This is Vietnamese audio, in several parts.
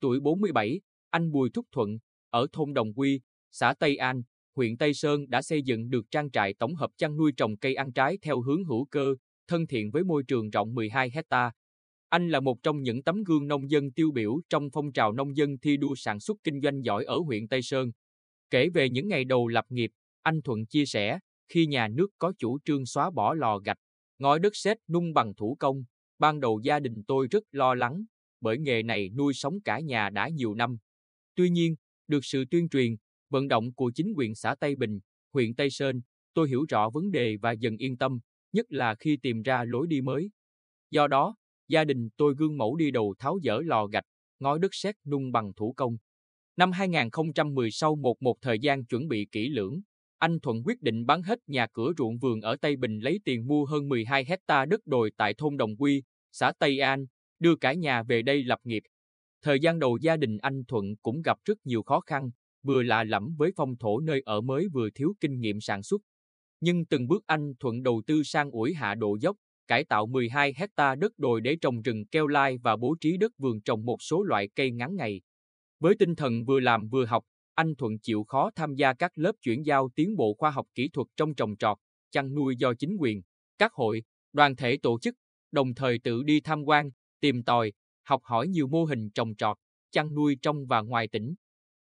tuổi 47, anh Bùi Thúc Thuận, ở thôn Đồng Quy, xã Tây An, huyện Tây Sơn đã xây dựng được trang trại tổng hợp chăn nuôi trồng cây ăn trái theo hướng hữu cơ, thân thiện với môi trường rộng 12 hecta. Anh là một trong những tấm gương nông dân tiêu biểu trong phong trào nông dân thi đua sản xuất kinh doanh giỏi ở huyện Tây Sơn. Kể về những ngày đầu lập nghiệp, anh Thuận chia sẻ, khi nhà nước có chủ trương xóa bỏ lò gạch, ngói đất sét nung bằng thủ công, ban đầu gia đình tôi rất lo lắng, bởi nghề này nuôi sống cả nhà đã nhiều năm. Tuy nhiên, được sự tuyên truyền, vận động của chính quyền xã Tây Bình, huyện Tây Sơn, tôi hiểu rõ vấn đề và dần yên tâm, nhất là khi tìm ra lối đi mới. Do đó, gia đình tôi gương mẫu đi đầu tháo dỡ lò gạch, ngói đất sét nung bằng thủ công. Năm 2010 sau một một thời gian chuẩn bị kỹ lưỡng, anh Thuận quyết định bán hết nhà cửa ruộng vườn ở Tây Bình lấy tiền mua hơn 12 hecta đất đồi tại thôn Đồng Quy, xã Tây An, đưa cả nhà về đây lập nghiệp. Thời gian đầu gia đình anh Thuận cũng gặp rất nhiều khó khăn, vừa lạ lẫm với phong thổ nơi ở mới vừa thiếu kinh nghiệm sản xuất. Nhưng từng bước anh Thuận đầu tư sang ủi hạ độ dốc, cải tạo 12 hecta đất đồi để trồng rừng keo lai và bố trí đất vườn trồng một số loại cây ngắn ngày. Với tinh thần vừa làm vừa học, anh Thuận chịu khó tham gia các lớp chuyển giao tiến bộ khoa học kỹ thuật trong trồng trọt, chăn nuôi do chính quyền, các hội, đoàn thể tổ chức, đồng thời tự đi tham quan, tìm tòi, học hỏi nhiều mô hình trồng trọt, chăn nuôi trong và ngoài tỉnh.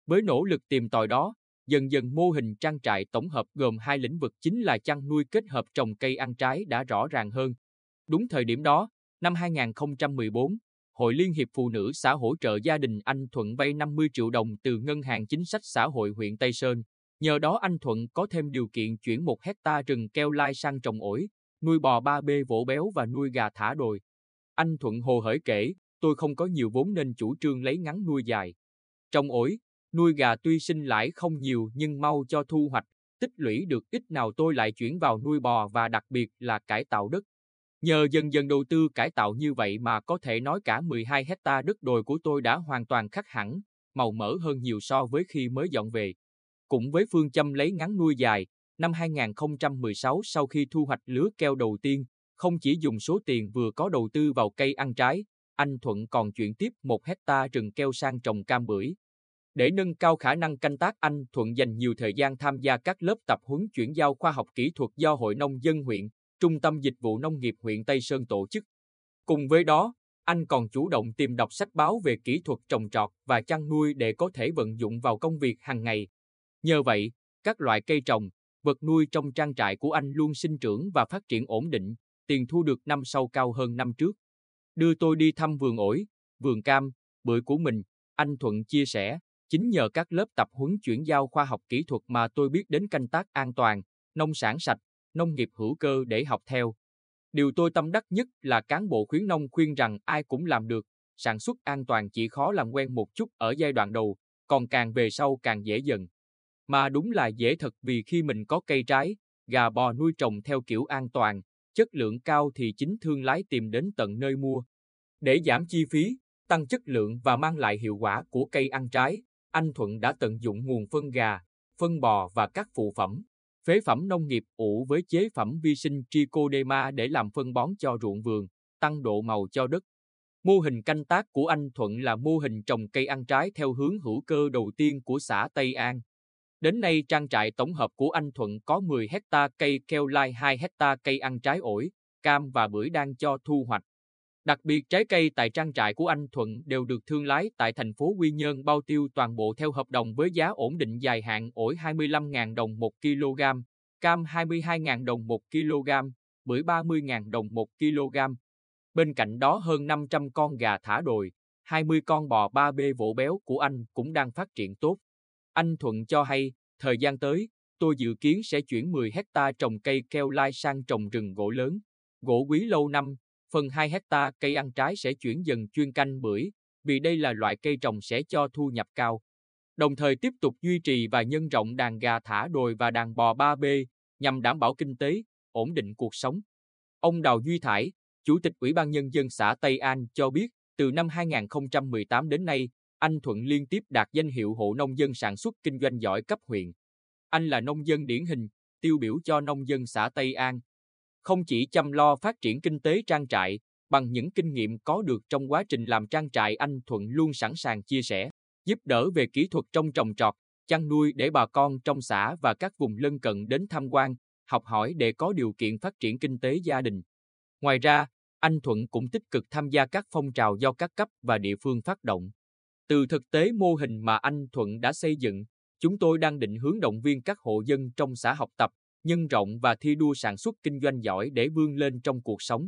Với nỗ lực tìm tòi đó, dần dần mô hình trang trại tổng hợp gồm hai lĩnh vực chính là chăn nuôi kết hợp trồng cây ăn trái đã rõ ràng hơn. Đúng thời điểm đó, năm 2014, Hội Liên hiệp Phụ nữ xã hỗ trợ gia đình anh Thuận vay 50 triệu đồng từ Ngân hàng Chính sách Xã hội huyện Tây Sơn. Nhờ đó anh Thuận có thêm điều kiện chuyển một hecta rừng keo lai sang trồng ổi, nuôi bò ba b vỗ béo và nuôi gà thả đồi. Anh Thuận hồ hởi kể, tôi không có nhiều vốn nên chủ trương lấy ngắn nuôi dài. Trong ổi, nuôi gà tuy sinh lãi không nhiều nhưng mau cho thu hoạch, tích lũy được ít nào tôi lại chuyển vào nuôi bò và đặc biệt là cải tạo đất. Nhờ dần dần đầu tư cải tạo như vậy mà có thể nói cả 12 hecta đất đồi của tôi đã hoàn toàn khắc hẳn, màu mỡ hơn nhiều so với khi mới dọn về. Cũng với phương châm lấy ngắn nuôi dài, năm 2016 sau khi thu hoạch lứa keo đầu tiên, không chỉ dùng số tiền vừa có đầu tư vào cây ăn trái, anh Thuận còn chuyển tiếp một hecta rừng keo sang trồng cam bưởi. Để nâng cao khả năng canh tác anh Thuận dành nhiều thời gian tham gia các lớp tập huấn chuyển giao khoa học kỹ thuật do Hội Nông dân huyện, Trung tâm Dịch vụ Nông nghiệp huyện Tây Sơn tổ chức. Cùng với đó, anh còn chủ động tìm đọc sách báo về kỹ thuật trồng trọt và chăn nuôi để có thể vận dụng vào công việc hàng ngày. Nhờ vậy, các loại cây trồng, vật nuôi trong trang trại của anh luôn sinh trưởng và phát triển ổn định, tiền thu được năm sau cao hơn năm trước. Đưa tôi đi thăm vườn ổi, vườn cam, bưởi của mình, anh Thuận chia sẻ, chính nhờ các lớp tập huấn chuyển giao khoa học kỹ thuật mà tôi biết đến canh tác an toàn, nông sản sạch, nông nghiệp hữu cơ để học theo. Điều tôi tâm đắc nhất là cán bộ khuyến nông khuyên rằng ai cũng làm được, sản xuất an toàn chỉ khó làm quen một chút ở giai đoạn đầu, còn càng về sau càng dễ dần. Mà đúng là dễ thật vì khi mình có cây trái, gà bò nuôi trồng theo kiểu an toàn, chất lượng cao thì chính thương lái tìm đến tận nơi mua. Để giảm chi phí, tăng chất lượng và mang lại hiệu quả của cây ăn trái, anh Thuận đã tận dụng nguồn phân gà, phân bò và các phụ phẩm, phế phẩm nông nghiệp ủ với chế phẩm vi sinh trichoderma để làm phân bón cho ruộng vườn, tăng độ màu cho đất. Mô hình canh tác của anh Thuận là mô hình trồng cây ăn trái theo hướng hữu cơ đầu tiên của xã Tây An. Đến nay trang trại tổng hợp của anh Thuận có 10 hecta cây keo lai 2 hecta cây ăn trái ổi, cam và bưởi đang cho thu hoạch. Đặc biệt trái cây tại trang trại của anh Thuận đều được thương lái tại thành phố Quy Nhơn bao tiêu toàn bộ theo hợp đồng với giá ổn định dài hạn ổi 25.000 đồng 1 kg, cam 22.000 đồng 1 kg, bưởi 30.000 đồng 1 kg. Bên cạnh đó hơn 500 con gà thả đồi, 20 con bò 3B vỗ béo của anh cũng đang phát triển tốt. Anh Thuận cho hay, thời gian tới, tôi dự kiến sẽ chuyển 10 hecta trồng cây keo lai sang trồng rừng gỗ lớn, gỗ quý lâu năm, phần 2 hecta cây ăn trái sẽ chuyển dần chuyên canh bưởi, vì đây là loại cây trồng sẽ cho thu nhập cao. Đồng thời tiếp tục duy trì và nhân rộng đàn gà thả đồi và đàn bò 3B nhằm đảm bảo kinh tế, ổn định cuộc sống. Ông Đào Duy Thải, Chủ tịch Ủy ban Nhân dân xã Tây An cho biết, từ năm 2018 đến nay, anh Thuận liên tiếp đạt danh hiệu hộ nông dân sản xuất kinh doanh giỏi cấp huyện. Anh là nông dân điển hình, tiêu biểu cho nông dân xã Tây An. Không chỉ chăm lo phát triển kinh tế trang trại, Bằng những kinh nghiệm có được trong quá trình làm trang trại anh Thuận luôn sẵn sàng chia sẻ, giúp đỡ về kỹ thuật trong trồng trọt, chăn nuôi để bà con trong xã và các vùng lân cận đến tham quan, học hỏi để có điều kiện phát triển kinh tế gia đình. Ngoài ra, anh Thuận cũng tích cực tham gia các phong trào do các cấp và địa phương phát động. Từ thực tế mô hình mà anh Thuận đã xây dựng, chúng tôi đang định hướng động viên các hộ dân trong xã học tập, nhân rộng và thi đua sản xuất kinh doanh giỏi để vươn lên trong cuộc sống.